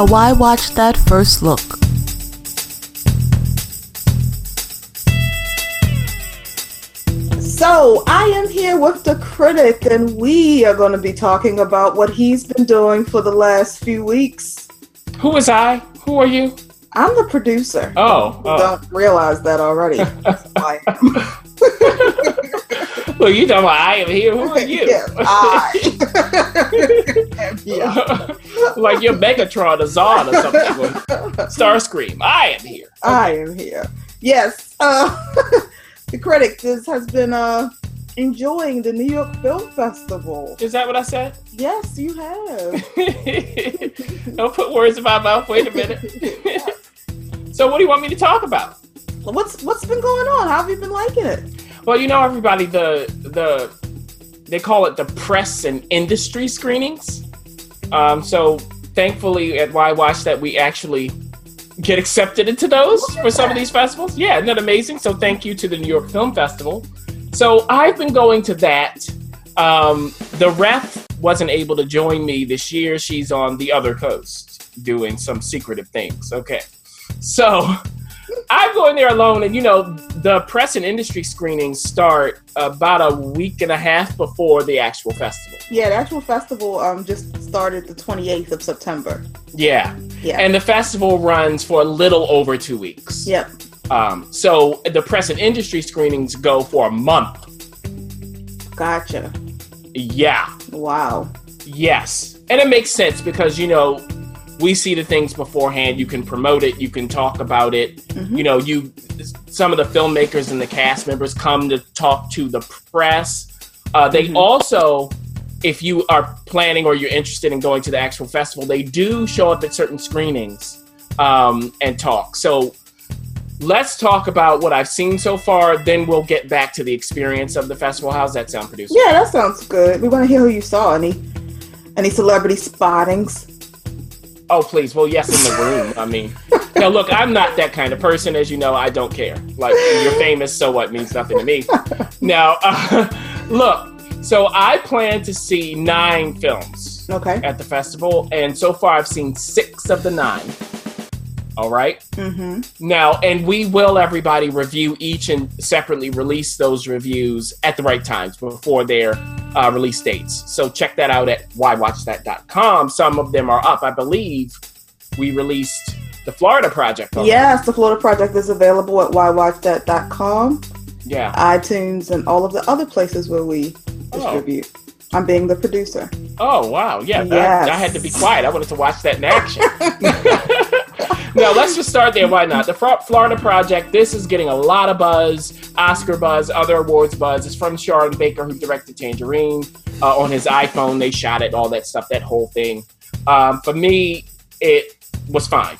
a Why Watch That First Look. So, I am here with the critic, and we are going to be talking about what he's been doing for the last few weeks. Who is I? Who are you? I'm the producer. Oh, You oh. don't realize that already. well, you talking about I am here. Who are you? yes, I am here. like you're Megatron or Zod or something. Starscream. I am here. I am here. Yes. Uh, the critic this has been uh, enjoying the New York Film Festival. Is that what I said? Yes, you have. Don't put words in my mouth. Wait a minute. so, what do you want me to talk about? what's what's been going on? How have you been liking it? Well, you know, everybody, the the they call it the press and industry screenings. Um, so, thankfully, at Why Watch that we actually get accepted into those for some of these festivals. Yeah, isn't that amazing? So, thank you to the New York Film Festival. So, I've been going to that. Um, the ref wasn't able to join me this year. She's on the other coast doing some secretive things. Okay. So I'm going there alone, and you know, the press and industry screenings start about a week and a half before the actual festival. Yeah, the actual festival um just started the 28th of September. Yeah. Yeah. And the festival runs for a little over two weeks. Yep. Um, so the press and industry screenings go for a month. Gotcha. Yeah. Wow. Yes. And it makes sense because, you know, we see the things beforehand. You can promote it, you can talk about it. Mhm. You know, you some of the filmmakers and the cast members come to talk to the press. Uh, they Mhm. also, if you are planning or you're interested in going to the actual festival, they do show up at certain screenings um, and talk. So let's talk about what I've seen so far. Then we'll get back to the experience of the festival. How's that sound, producer? Yeah, that sounds good. We want to hear who you saw. Any any celebrity spottings? Oh, please. Well, yes, in the room. I mean, now look, I'm not that kind of person. As you know, I don't care. Like, you're famous, so what means nothing to me. Now, uh, look, so I plan to see nine films Okay. at the festival, and so far I've seen six of the nine. All right. Mm-hmm. Now, and we will, everybody, review each and separately release those reviews at the right times before their uh, release dates. So check that out at whywatchthat.com. Some of them are up. I believe we released the Florida Project. already. Yes, the Florida Project is available at whywatchthat.com, Yeah. iTunes, and all of the other places where we distribute. I'm being the producer. Oh, wow. Yeah. Yes. I, had to be quiet. I wanted to watch that in action. now, let's just start there. Why not? The Florida Project, this is getting a lot of buzz, Oscar buzz, other awards buzz. It's from Sean Baker, who directed Tangerine. Uh, on his iPhone, they shot it, all that stuff, that whole thing. Um, for me, it was fine.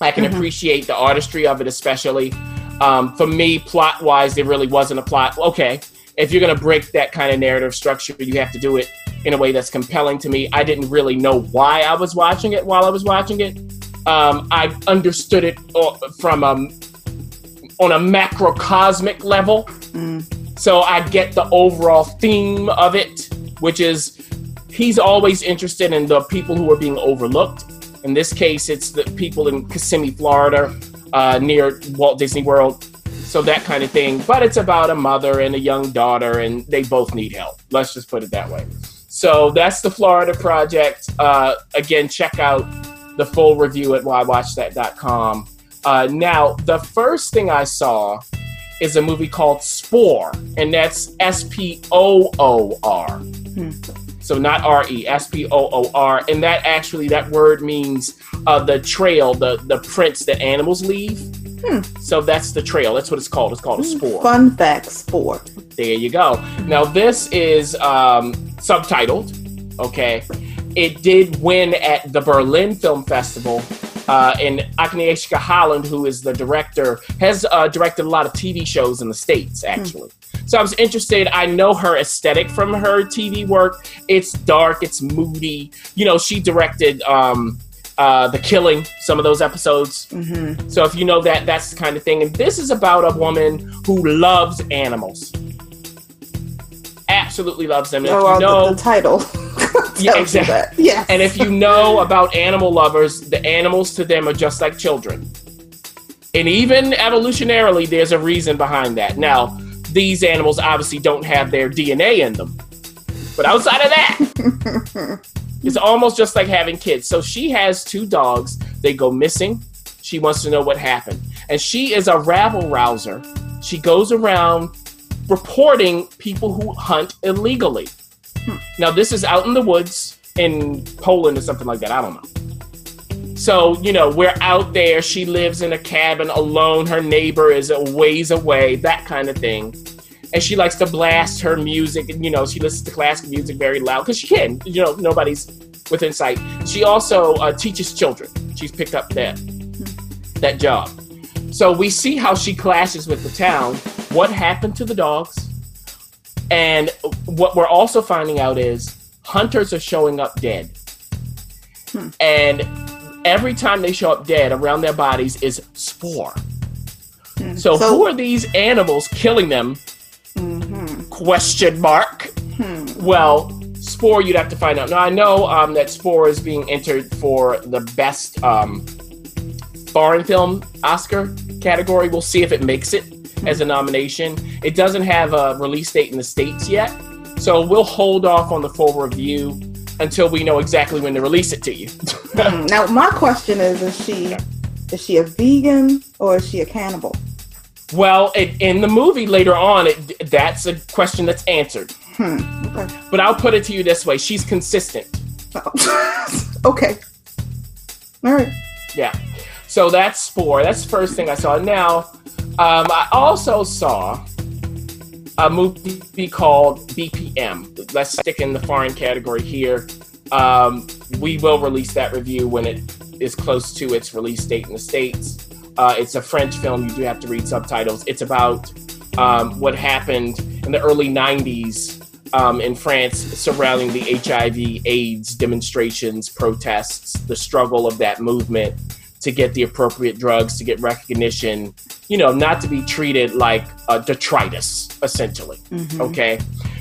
I can Mhm. appreciate the artistry of it, especially. Um, for me, plot wise, there really wasn't a plot. Okay, if you're going to break that kind of narrative structure, you have to do it in a way that's compelling to me. I didn't really know why I was watching it while I was watching it. Um, I understood it uh, from um, on a macrocosmic level. Mm. So I get the overall theme of it, which is he's always interested in the people who are being overlooked. In this case, it's the people in Kissimmee, Florida, uh, near Walt Disney World. So that kind of thing. But it's about a mother and a young daughter, and they both need help. Let's just put it that way. So that's the Florida Project. Uh, again, check out the full review at whywatchthat.com. Uh, now, the first thing I saw is a movie called Spoor, and that's S P O O R. So not R E, S P O O R, and that actually that word means uh, the trail, the the prints that animals leave. Hmm. So that's the trail. That's what it's called. It's called a spoor. Fun fact spoor. There you go. Now this is um, subtitled. Okay, it did win at the Berlin Film Festival. Uh, and Agnieszka Holland, who is the director, has uh, directed a lot of TV shows in the states. Actually, so I was interested. I know her aesthetic from her TV work. It's dark. It's moody. You know, she directed um, uh, The Killing, some of those episodes. Mm-hmm. So if you know that, that's the kind of thing. And this is about a woman who loves animals. Absolutely loves them. Oh, you know, the, the title Yeah, exactly. Yes. And if you know about animal lovers, the animals to them are just like children. And even evolutionarily, there's a reason behind that. Now, these animals obviously don't have their DNA in them. But outside of that, it's almost just like having kids. So she has two dogs. They go missing. She wants to know what happened. And she is a rabble rouser. She goes around reporting people who hunt illegally. Now, this is out in the woods in Poland or something like that. I don't know. So, you know, we're out there. She lives in a cabin alone. Her neighbor is a ways away, that kind of thing. And she likes to blast her music. And, you know, she listens to classical music very loud because she can. You know, nobody's within sight. She also uh, teaches children. She's picked up that that job. So we see how she clashes with the town. What happened to the dogs? And what we're also finding out is hunters are showing up dead. And every time they show up dead, around their bodies is spoor. So, So- who are these animals killing them? Question mark. Well, Spoor, you'd have to find out. Now, I know um, that Spoor is being entered for the best um, foreign film Oscar category. We'll see if it makes it as a nomination. It doesn't have a release date in the States yet. So we'll hold off on the full review until we know exactly when to release it to you. Mm, now my question is: Is she is she a vegan or is she a cannibal? well, it, in the movie later on, it, that's a question that's answered. Hmm. Okay. But I'll put it to you this way she's consistent. okay. All right. Yeah. So that's Spoor. That's the first thing I saw. Now, um, I also saw a movie called BPM. Let's stick in the foreign category here. Um, we will release that review when it is close to its release date in the States. Uh, it's a French film. You do have to read subtitles. It's about um, what happened in the early 90s um, in France surrounding the HIV AIDS demonstrations, protests, the struggle of that movement to get the appropriate drugs, to get recognition, you know, not to be treated like uh, detritus, essentially. Okay.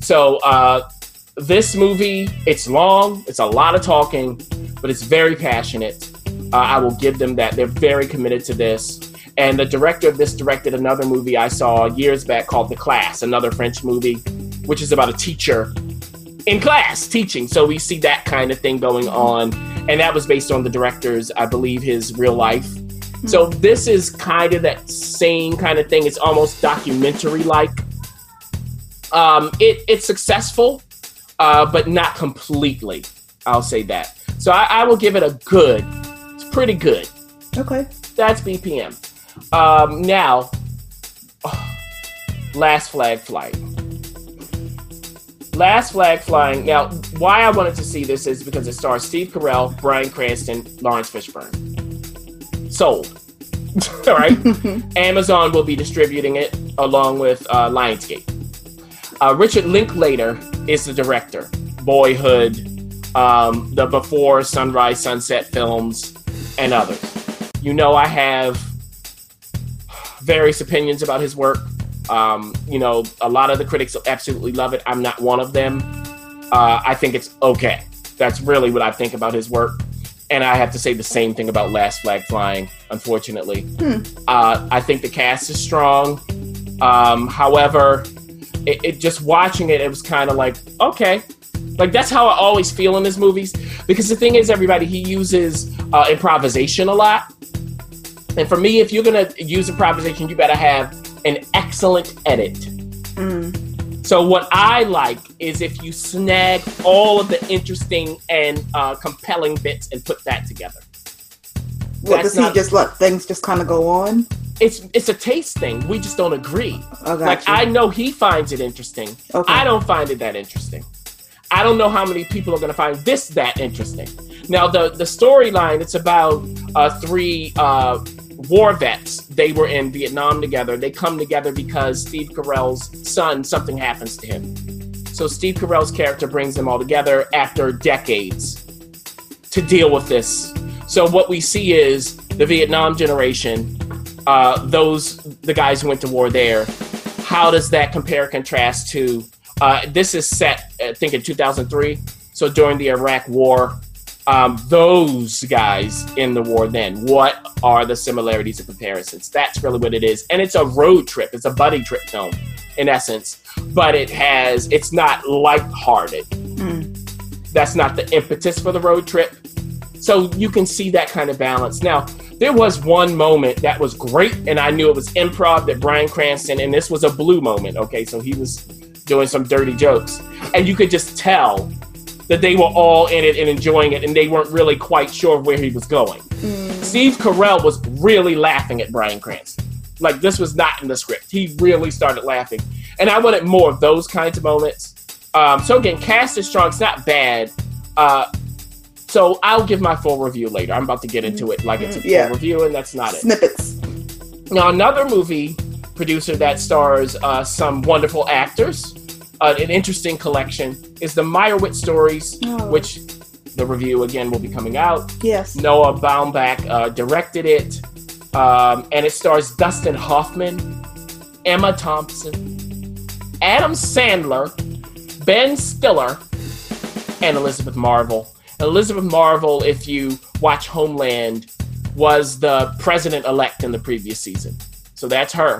So, uh, this movie, it's long, it's a lot of talking, but it's very passionate. Uh, I will give them that. They're very committed to this. And the director of this directed another movie I saw years back called The Class, another French movie, which is about a teacher in class teaching. So we see that kind of thing going on. And that was based on the director's, I believe, his real life. So this is kind of that same kind of thing. It's almost documentary like. Um, it, it's successful, uh, but not completely. I'll say that. So I, I will give it a good. It's pretty good. Okay. That's BPM. Um, now, Last Flag Flight. Last Flag Flying. Now, why I wanted to see this is because it stars Steve Carell, Bryan Cranston, Laurence Fishburne. Sold. All right. Amazon will be distributing it along with uh, Lionsgate. Uh, Richard Linklater is the director. Boyhood, um, the Before Sunrise Sunset films, and others. You know, I have various opinions about his work. Um, you know, a lot of the critics absolutely love it. I'm not one of them. Uh, I think it's okay. That's really what I think about his work. And I have to say the same thing about Last Flag Flying, unfortunately. Uh, I think the cast is strong. Um, however, it, it just watching it, it was kind of like, okay. Like that's how I always feel in his movies. Because the thing is, everybody, he uses uh, improvisation a lot. And for me, if you're gonna use improvisation, you better have an excellent edit. So what I like is if you snag all of the interesting and uh, compelling bits and put that together. What That's does he not- just let things just kind of go on? It's it's a taste thing. We just don't agree. Got Like you. I know he finds it interesting. Okay. I don't find it that interesting. I don't know how many people are going to find this that interesting. Now the the storyline it's about uh, three uh, war vets. They were in Vietnam together. They come together because Steve Carell's son something happens to him. So Steve Carell's character brings them all together after decades to deal with this. So what we see is the Vietnam generation, uh, those the guys who went to war there. How does that compare contrast to? Uh, this is set, I think, in 2003. So during the Iraq War, um, those guys in the war then, what are the similarities and comparisons? That's really what it is. And it's a road trip, it's a buddy trip film in essence, but it has, it's not lighthearted. Mm. That's not the impetus for the road trip. So you can see that kind of balance. Now, there was one moment that was great, and I knew it was improv that Bryan Cranston, and this was a blue moment. Okay, so he was doing some dirty jokes, and you could just tell that they were all in it and enjoying it, and they weren't really quite sure where he was going. Steve Carell was really laughing at Bryan Cranston. Like this was not in the script. He really started laughing, and I wanted more of those kinds of moments. Um, so again, cast is strong. It's not bad. Uh, so I'll give my full review later. I'm about to get into it like it's a full Yeah. review, and that's not it. Snippets. Now, another movie producer that stars uh, some wonderful actors, uh, an interesting collection, is the Meyerowitz stories, Oh. which the review again will be coming out. Yes. Noah Baumbach uh, directed it, um, and it stars Dustin Hoffman, Emma Thompson, Adam Sandler, Ben Stiller, and Elizabeth Marvel. Elizabeth Marvel, if you watch Homeland, was the president elect in the previous season. So that's her.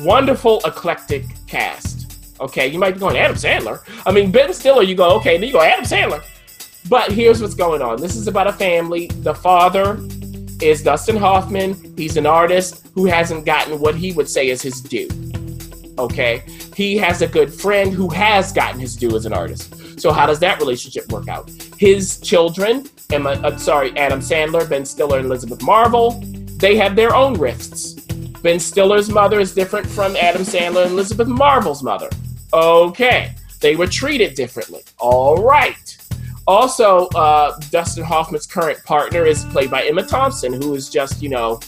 Wonderful, eclectic cast. Okay, you might be going, Adam Sandler. I mean, Ben Stiller, you go, okay, then you go, Adam Sandler. But here's what's going on. This is about a family. The father is Dustin Hoffman. He's an artist who hasn't gotten what he would say is his due. Okay. He has a good friend who has gotten his due as an artist. So how does that relationship work out? His children, Emma, uh, sorry, Adam Sandler, Ben Stiller, and Elizabeth Marvel, they have their own rifts. Ben Stiller's mother is different from Adam Sandler and Elizabeth Marvel's mother. Okay. They were treated differently. All right. Also, uh, Dustin Hoffman's current partner is played by Emma Thompson, who is just, you know,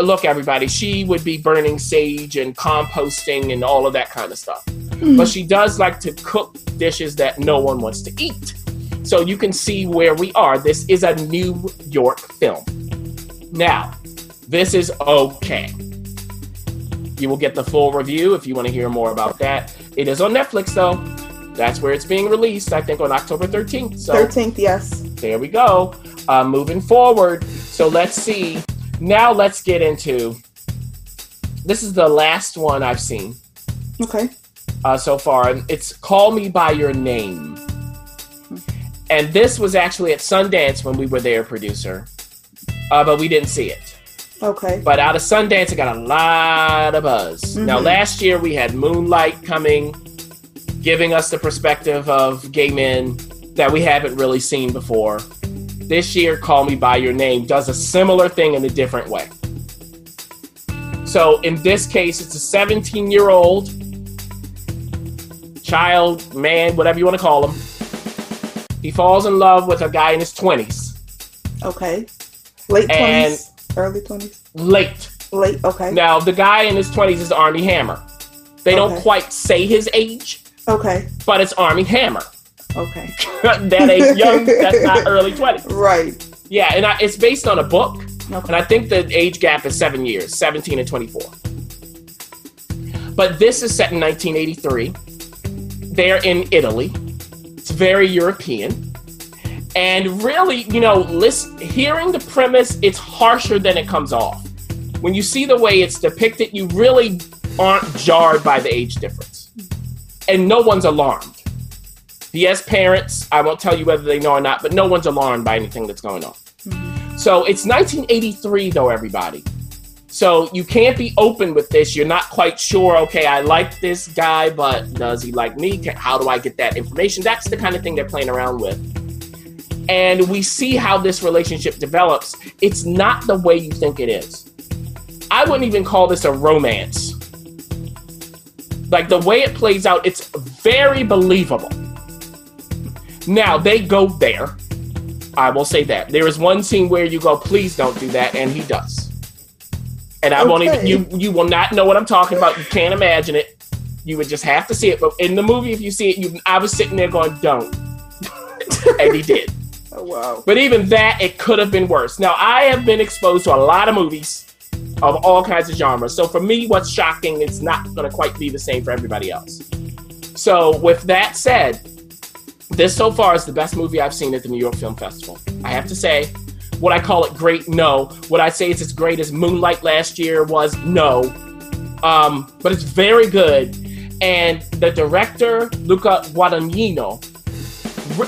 look, everybody, she would be burning sage and composting and all of that kind of stuff. But she does like to cook dishes that no one wants to eat. So you can see where we are. This is a New York film. Now, this is okay. You will get the full review if you want to hear more about that. It is on Netflix, though. That's where it's being released, I think, on October 13th. So 13th, yes. there we go. Uh, moving forward. So let's see. Now let's get into. This is the last one I've seen Okay. uh, so far. and It's Call Me By Your Name. And this was actually at Sundance when we were there, producer. Uh, but we didn't see it. Okay. But out of Sundance, it got a lot of buzz. Now, Mhm. last year we had Moonlight coming, giving us the perspective of gay men that we haven't really seen before. This year, Call Me By Your Name does a similar thing in a different way. So, in this case, it's a 17 year old child, man, whatever you want to call him. He falls in love with a guy in his 20s, Okay. Late And- 20s, early 20s. late. Late, okay. Now, the guy in his 20s is Armie Hammer. They don't quite say his age, Okay. but it's Armie Hammer. Okay. that ain't young, that's not early 20s. Right. Yeah, and I, it's based on a book, Okay. and I think the age gap is seven years 17 and 24. But this is set in 1983. They're in Italy, it's very European. And really, you know, listen, hearing the premise, it's harsher than it comes off. When you see the way it's depicted, you really aren't jarred by the age difference. And no one's alarmed. Has parents. I won't tell you whether they know or not, but no one's alarmed by anything that's going on. Mm-hmm. So it's 1983, though, everybody. So you can't be open with this. You're not quite sure, okay, I like this guy, but does he like me? How do I get that information? That's the kind of thing they're playing around with. And we see how this relationship develops. It's not the way you think it is. I wouldn't even call this a romance. Like the way it plays out, it's very believable. Now they go there. I will say that. There is one scene where you go, please don't do that, and he does. And I won't even you you will not know what I'm talking about. You can't imagine it. You would just have to see it. But in the movie, if you see it, you I was sitting there going, don't. and he did. Oh, wow. But even that, it could have been worse. Now, I have been exposed to a lot of movies of all kinds of genres. So for me, what's shocking, it's not going to quite be the same for everybody else. So with that said, This so far is the best movie I've seen at the New York Film Festival. I have to say, would I call it great? No. Would I say it's as great as Moonlight last year was? No. Um, but it's very good. And the director, Luca Guadagnino,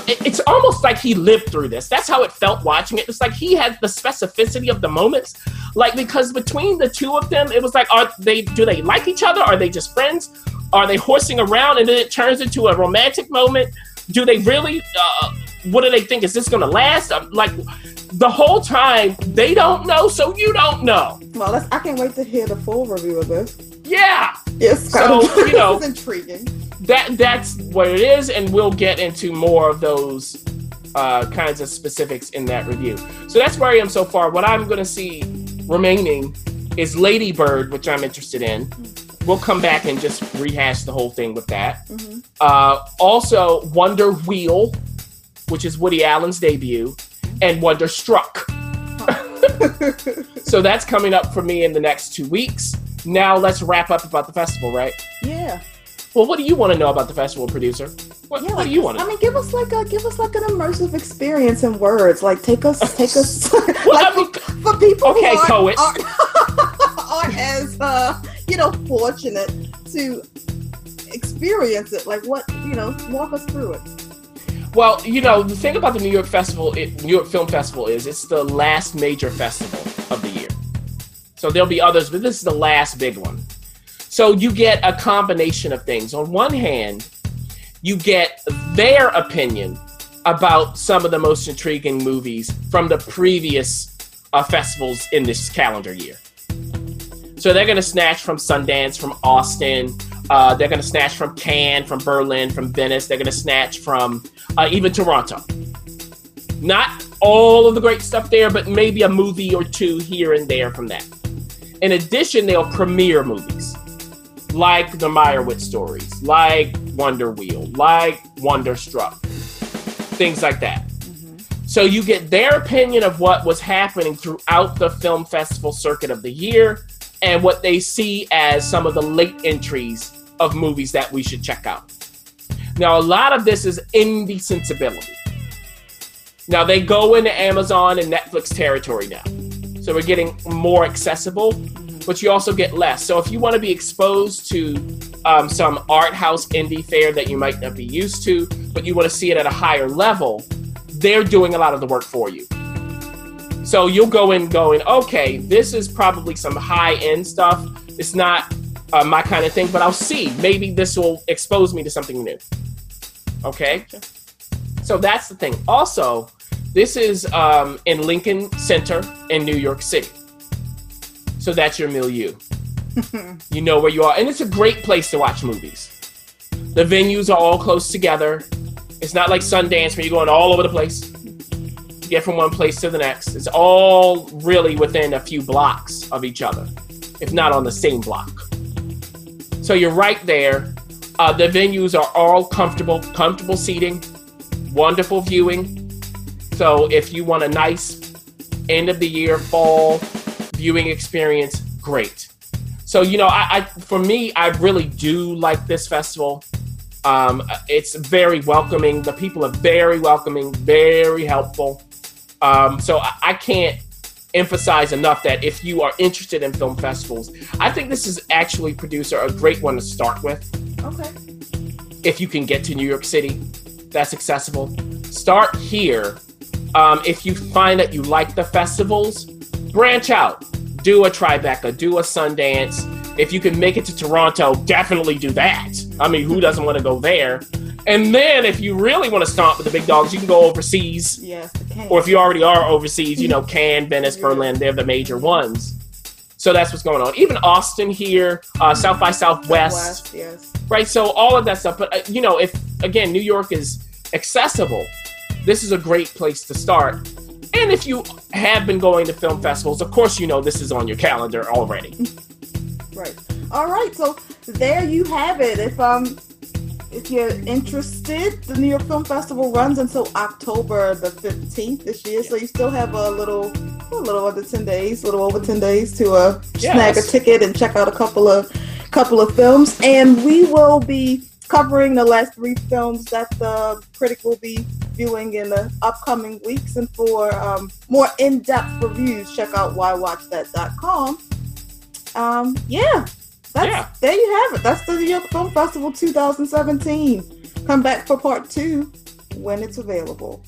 it's almost like he lived through this. That's how it felt watching it. It's like he had the specificity of the moments. Like because between the two of them, it was like, are they do they like each other? Are they just friends? Are they horsing around and then it turns into a romantic moment? Do they really? Uh, what do they think? Is this going to last? Um, like the whole time, they don't know, so you don't know. Well, I can't wait to hear the full review of this. Yeah. Yes. So you know, intriguing. That that's what it is, and we'll get into more of those uh, kinds of specifics in that review. So that's where I am so far. What I'm going to see remaining is Lady Bird, which I'm interested in. We'll come back and just rehash the whole thing with that. Mm-hmm. Uh, also, Wonder Wheel, which is Woody Allen's debut, and Wonderstruck. so that's coming up for me in the next two weeks. Now let's wrap up about the festival, right? Yeah. Well, what do you want to know about the festival, producer? What, yeah, what do you want? To I mean, give us like a give us like an immersive experience in words. Like take us take us well, like I mean, for, for, people okay, who aren't, aren't, aren't as uh, you know fortunate to experience it. Like what you know, walk us through it. Well, you know, the thing about the New York Festival, it, New York Film Festival, is it's the last major festival of the year. So there'll be others, but this is the last big one. So you get a combination of things. On one hand, you get their opinion about some of the most intriguing movies from the previous uh, festivals in this calendar year. So they're going to snatch from Sundance, from Austin. Uh, they're going to snatch from Cannes, from Berlin, from Venice. They're going to snatch from uh, even Toronto. Not all of the great stuff there, but maybe a movie or two here and there from that. In addition, they'll premiere movies like the Meyerowitz stories, like Wonder Wheel, like Wonderstruck, things like that. Mm-hmm. So you get their opinion of what was happening throughout the film festival circuit of the year and what they see as some of the late entries of movies that we should check out. Now, a lot of this is indie sensibility. Now, they go into Amazon and Netflix territory now. So we're getting more accessible, but you also get less. So if you want to be exposed to um, some art house indie fare that you might not be used to, but you want to see it at a higher level, they're doing a lot of the work for you. So you'll go in going, okay, this is probably some high end stuff. It's not uh, my kind of thing, but I'll see. Maybe this will expose me to something new. Okay? So that's the thing. Also, this is um, in Lincoln Center in New York City. So that's your milieu. you know where you are. And it's a great place to watch movies. The venues are all close together. It's not like Sundance where you're going all over the place get from one place to the next. It's all really within a few blocks of each other, if not on the same block. So you're right there. Uh, the venues are all comfortable, comfortable seating, wonderful viewing. So if you want a nice end of the year fall viewing experience, great. So you know, I, I for me, I really do like this festival. Um, it's very welcoming. The people are very welcoming, very helpful. Um, so I, I can't emphasize enough that if you are interested in film festivals, I think this is actually producer a great one to start with. Okay. If you can get to New York City, that's accessible. Start here. Um, if you find that you like the festivals, branch out. Do a Tribeca, do a Sundance. If you can make it to Toronto, definitely do that. I mean, who doesn't want to go there? And then if you really want to stomp with the big dogs, you can go overseas. Yes, or if you already are overseas, you know, Cannes, Venice, Berlin, they're the major ones. So that's what's going on. Even Austin here, uh, South by Southwest, Southwest yes. right? So all of that stuff. But uh, you know, if again New York is accessible, this is a great place to start. And if you have been going to film festivals, of course you know this is on your calendar already. Right. All right. So there you have it. If um if you're interested, the New York Film Festival runs until October the 15th this year, so you still have a little, a little under 10 days, a little over 10 days to uh, yes. snag a ticket and check out a couple of couple of films. And we will be covering the last three films that the critic will be viewing in the upcoming weeks. And for um, more in-depth reviews, check out whywatchthat.com. Um, yeah, that's Yeah. there you have it. That's the New York Film Festival 2017. Come back for part two when it's available.